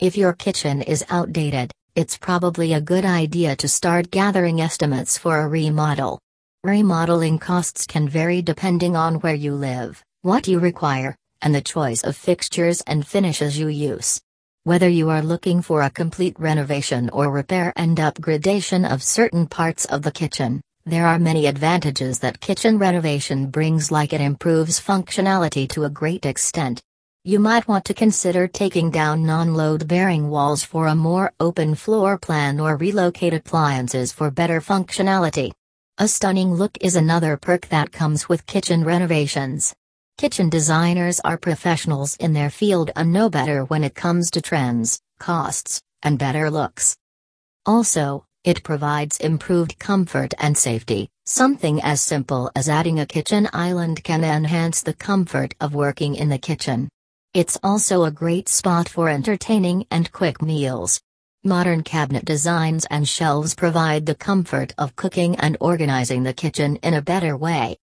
If your kitchen is outdated, it's probably a good idea to start gathering estimates for a remodel. Remodeling costs can vary depending on where you live, what you require, and the choice of fixtures and finishes you use. Whether you are looking for a complete renovation or repair and upgradation of certain parts of the kitchen, there are many advantages that kitchen renovation brings, like it improves functionality to a great extent. You might want to consider taking down non load bearing walls for a more open floor plan or relocate appliances for better functionality. A stunning look is another perk that comes with kitchen renovations. Kitchen designers are professionals in their field and know better when it comes to trends, costs, and better looks. Also, it provides improved comfort and safety. Something as simple as adding a kitchen island can enhance the comfort of working in the kitchen. It's also a great spot for entertaining and quick meals. Modern cabinet designs and shelves provide the comfort of cooking and organizing the kitchen in a better way.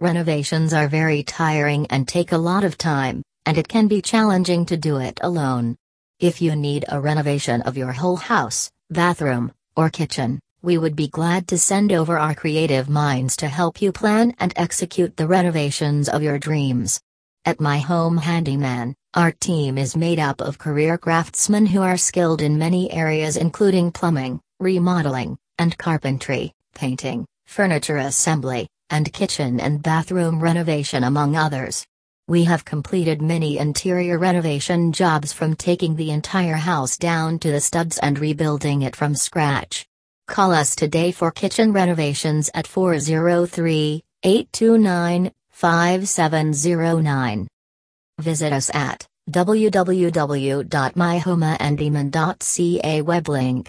Renovations are very tiring and take a lot of time, and it can be challenging to do it alone. If you need a renovation of your whole house, bathroom, or kitchen, we would be glad to send over our creative minds to help you plan and execute the renovations of your dreams. At My Home Handyman, our team is made up of career craftsmen who are skilled in many areas including plumbing, remodeling, and carpentry, painting, furniture assembly, and kitchen and bathroom renovation among others. We have completed many interior renovation jobs from taking the entire house down to the studs and rebuilding it from scratch. Call us today for kitchen renovations at 403 829 5709. Visit us at www.myhomehandyman.ca web link.